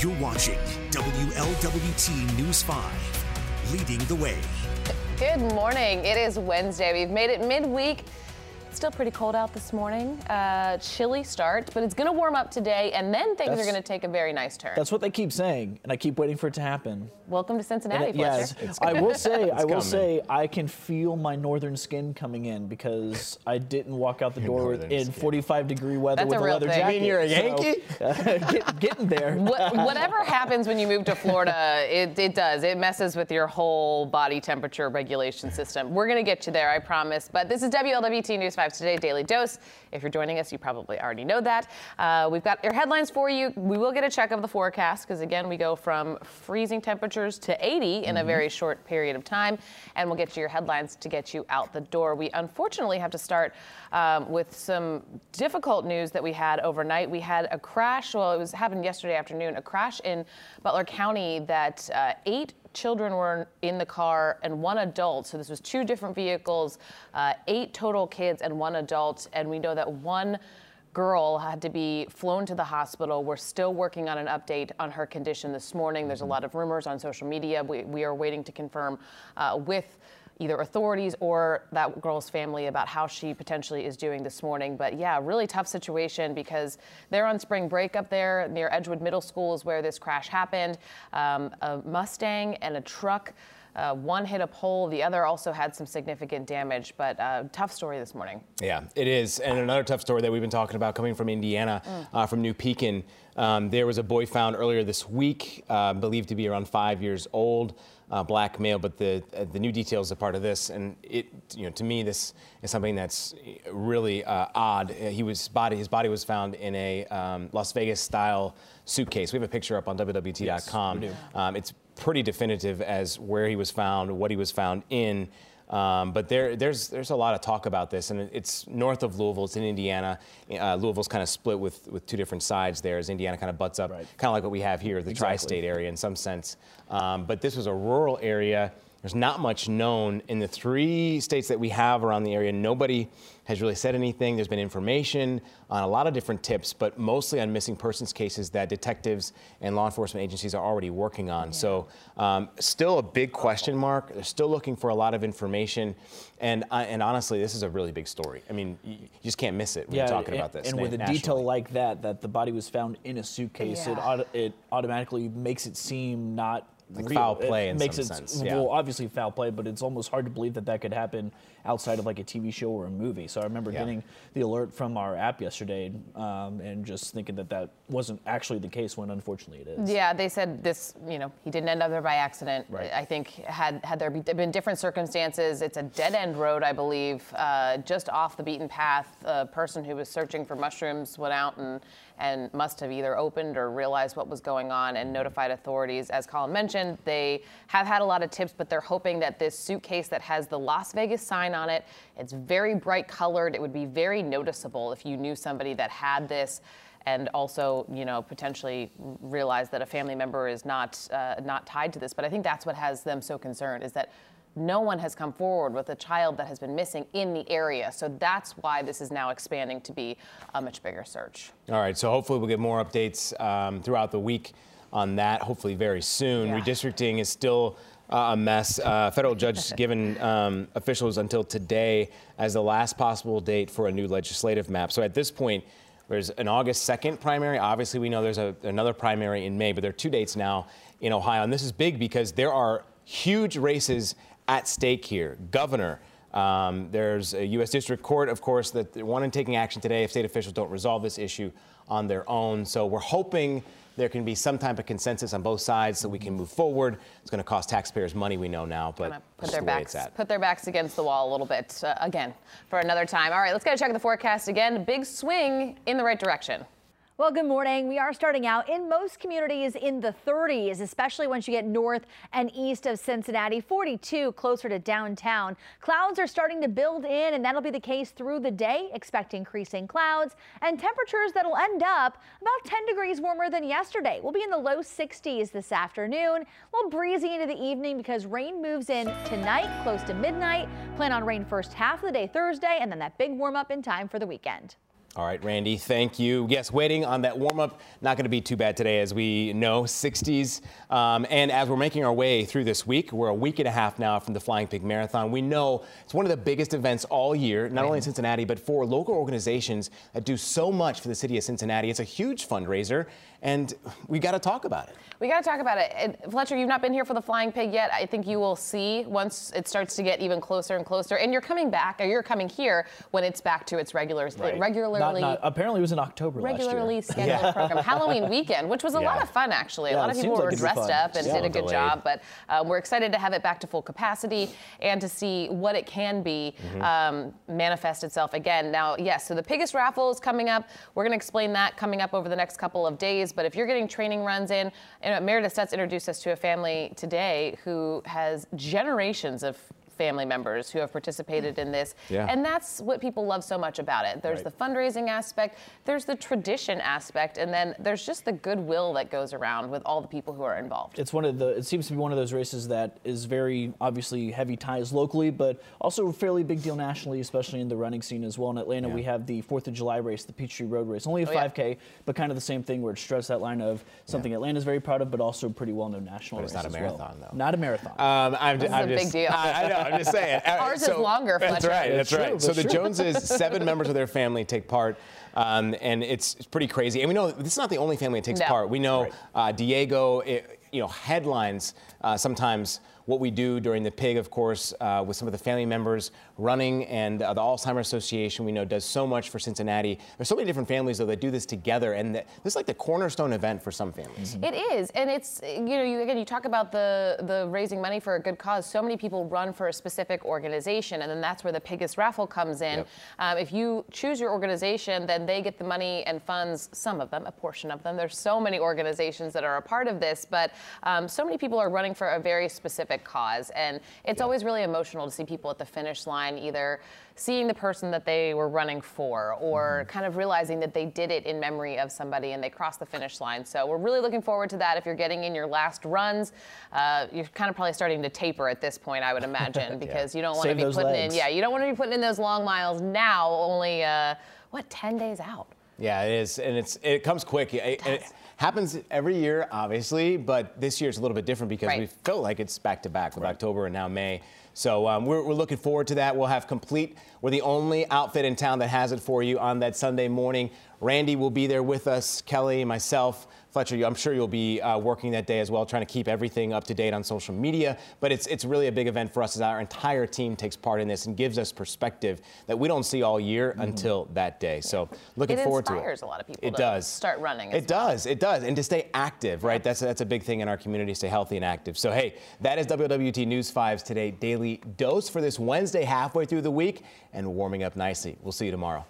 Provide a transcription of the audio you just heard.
You're watching WLWT News 5, leading the way. Good morning. It is Wednesday. We've made it midweek. Still pretty cold out this morning. Uh, chilly start, but it's going to warm up today, and then things That's- are going to take a very nice turn. That's what they keep saying, and I keep waiting for it to happen. Welcome to And Cincinnati, it- yes, I will say, I will coming. say, I can feel my northern skin coming in because I didn't walk out the door in skin. 45 degree weather That's with a a, leather thing. You mean you're a So, Yankee? uh, get, getting there. What, whatever happens when you move to Florida, it, it does. It messes with your whole body temperature regulation system. We're going to get you there, I promise. But this is WLWT News 5 Today Daily Dose. If you're joining us, you probably already know that. Uh, we've got your headlines for you. We will get a check of the forecast because, again, we go from freezing temperatures to 80 in a very short period of time. And we'll get you your headlines to get you out the door. We unfortunately have to start um, with some difficult news that we had overnight. We had a crash, well, it was happened yesterday afternoon, a crash in Butler County that uh, eight children were in the car and one adult. So this was two different vehicles, uh, eight total kids and one adult. And we know that one girl had to be flown to the hospital. We're still working on an update on her condition this morning. There's a lot of rumors on social media. We, we are waiting to confirm uh, with either authorities or that girl's family about how she potentially is doing this morning. But yeah, really tough situation because they're on spring break up there near Edgewood Middle School is where this crash happened. Um, a Mustang and a truck. Uh, one hit a pole, the other also had some significant damage, but uh, tough story this morning. Yeah, it is. And another tough story that we've been talking about coming from Indiana, uh, from New Pekin. Um, there was a boy found earlier this week, uh, believed to be around five years old, uh, black male. But the uh, the new details are part of this, and it you know to me this is something that's really uh, odd. Uh, He was body his body was found in a um, Las Vegas style suitcase. We have a picture up on WLWT.com. um, it's pretty definitive as where he was found, what he was found in. Um, but there, there's there's a lot of talk about this, and it's north of Louisville. It's in Indiana. Uh, Louisville's kind of split with with two different sides there, as Indiana kind of butts up, Right. kind of like what we have here, the Exactly. tri-state area in some sense. Um, but this was a rural area. There's not much known in the three states that we have around the area. Nobody has really said anything. There's been information on a lot of different tips, but mostly on missing persons cases that detectives and law enforcement agencies are already working on. So, um, still a big question mark. They're still looking for a lot of information, and uh, and honestly, this is a really big story. I mean, you, you just can't miss it when you're talking and, about this. And na- with a detail like that, that the body was found in a suitcase, it, auto, it automatically makes it seem not Like real. foul play it in makes some it, sense, yeah. Well, obviously foul play, but it's almost hard to believe that that could happen outside of like a TV show or a movie. So I remember Yeah. getting the alert from our app yesterday um, and just thinking that that wasn't actually the case when unfortunately it is. Yeah, they said this, you know, he didn't end up there by accident. Right. I think had had there been different circumstances, it's a dead end road, I believe, uh, just off the beaten path. A person who was searching for mushrooms went out and and must have either opened or realized what was going on and notified authorities. As Colin mentioned, they have had a lot of tips, but they're hoping that this suitcase that has the Las Vegas sign on it, it's very bright colored. It would be very noticeable if you knew somebody that had this and also, you know, potentially realize that a family member is not uh, not tied to this. But I think that's what has them so concerned is that no one has come forward with a child that has been missing in the area. So that's why this is now expanding to be a much bigger search. All right, so hopefully we'll get more updates um, throughout the week on that, hopefully very soon. Yeah. Redistricting is still uh, a mess. Uh, federal judge given um, officials until today as the last possible date for a new legislative map. So at this point, there's an August 2nd primary. Obviously, we know there's a, another primary in May, but there are two dates now in Ohio. And this is big because there are huge races at stake here. Governor, um, there's a U.S. District Court, of course, that they're taking action today if state officials don't resolve this issue on their own. So we're hoping there can be some type of consensus on both sides so we can move forward. It's going to cost taxpayers money, we know now, but put their the backs put their backs against the wall a little bit uh, again for another time. All right, let's go check the forecast again. Big swing in the right direction. Well, good morning. We are starting out in most communities in the 30s, especially once you get north and east of Cincinnati, 42 closer to downtown. Clouds are starting to build in, and that'll be the case through the day. Expect increasing clouds and temperatures that'll end up about 10 degrees warmer than yesterday. We'll be in the low 60s this afternoon. A little breezy into the evening because rain moves in tonight, close to midnight. Plan on rain first half of the day Thursday, and then that big warm up in time for the weekend. All right, Randy, thank you. Yes, waiting on that warm up. Not going to be too bad today, as we know, 60s. Um, and as we're making our way through this week, we're a week and a half now from the Flying Pig Marathon. We know it's one of the biggest events all year, not only in Cincinnati, but for local organizations that do so much for the city of Cincinnati. It's a huge fundraiser, and we got to talk about it. We got to talk about it. And Fletcher, you've not been here for the Flying Pig yet. I think you will see once it starts to get even closer and closer. And you're coming back, or you're coming here when it's back to its regular, Right. Regularly. Not- not- apparently, it was in October regularly last year. scheduled program, Halloween weekend, which was a lot of fun actually. a lot of people like were dressed up and Yeah. did a good Delayed. job, but um, we're excited to have it back to full capacity and to see what it can be Mm-hmm. um, manifest itself again. Now, yes, so the Pigasus raffle is coming up. We're going to explain that coming up over the next couple of days. But if you're getting training runs in, and Meredith Stutz introduced us to a family today who has generations of family members who have participated in this. Yeah. And that's what people love so much about it. There's Right. the fundraising aspect, there's the tradition aspect, and then there's just the goodwill that goes around with all the people who are involved. It's one of the. It seems to be one of those races that is very obviously heavy ties locally, but also a fairly big deal nationally, especially in the running scene as well. In Atlanta, we have the Fourth of July race, the Peachtree Road Race, only a Oh, 5K, but kind of the same thing where it stressed that line of something Atlanta's very proud of, but also pretty well-known national But it's race not a as well. marathon, though. Not a marathon. Um, I'm, This I'm a big deal. I, I know. I'm just saying. Uh, Ours is longer, That's Fletcher. right. That's That's right. so that's the true. Joneses, seven members of their family take part. Um, and it's, it's pretty crazy. And we know this is not the only family that takes No. part. We know Right. uh, Diego, it, you know, headlines uh, sometimes what we do during the pig, of course, uh, with some of the family members running, and uh, the Alzheimer's Association we know does so much for Cincinnati. There's so many different families though that do this together, and that, this is like the cornerstone event for some families. It is, and it's you know you again you talk about the the raising money for a good cause. So many people run for a specific organization, and then that's where the Pigasus raffle comes in. Yep. Um, if you choose your organization, then they get the money and funds. Some of them, a portion of them. There's so many organizations that are a part of this, but um, so many people are running for a very specific cause, and it's always really emotional to see people at the finish line either seeing the person that they were running for or kind of realizing that they did it in memory of somebody and they crossed the finish line. So we're really looking forward to that. If you're getting in your last runs, uh, you're kind of probably starting to taper at this point, I would imagine, because you don't want to be putting legs. in, yeah, you don't want to be putting in those long miles now, only, uh, what, 10 days out. Yeah, it is, and it's it comes quick. It, it does. happens every year, obviously, but this year it's a little bit different because Right. we feel like it's back to back with October and now May. So um, we're, we're looking forward to that. We'll have complete. We're the only outfit in town that has it for you on that Sunday morning. Randy will be there with us. Kelly, myself. Fletcher, I'm sure you'll be uh, working that day as well, trying to keep everything up to date on social media. But it's it's really a big event for us as our entire team takes part in this and gives us perspective that we don't see all year until that day. So looking It forward to it. It inspires a lot of people It to does start running It does. It does, and to stay active, right? That's that's a big thing in our community. Stay healthy and active. So hey, that is WLWT News 5's today daily dose for this Wednesday, halfway through the week, and warming up nicely. We'll see you tomorrow.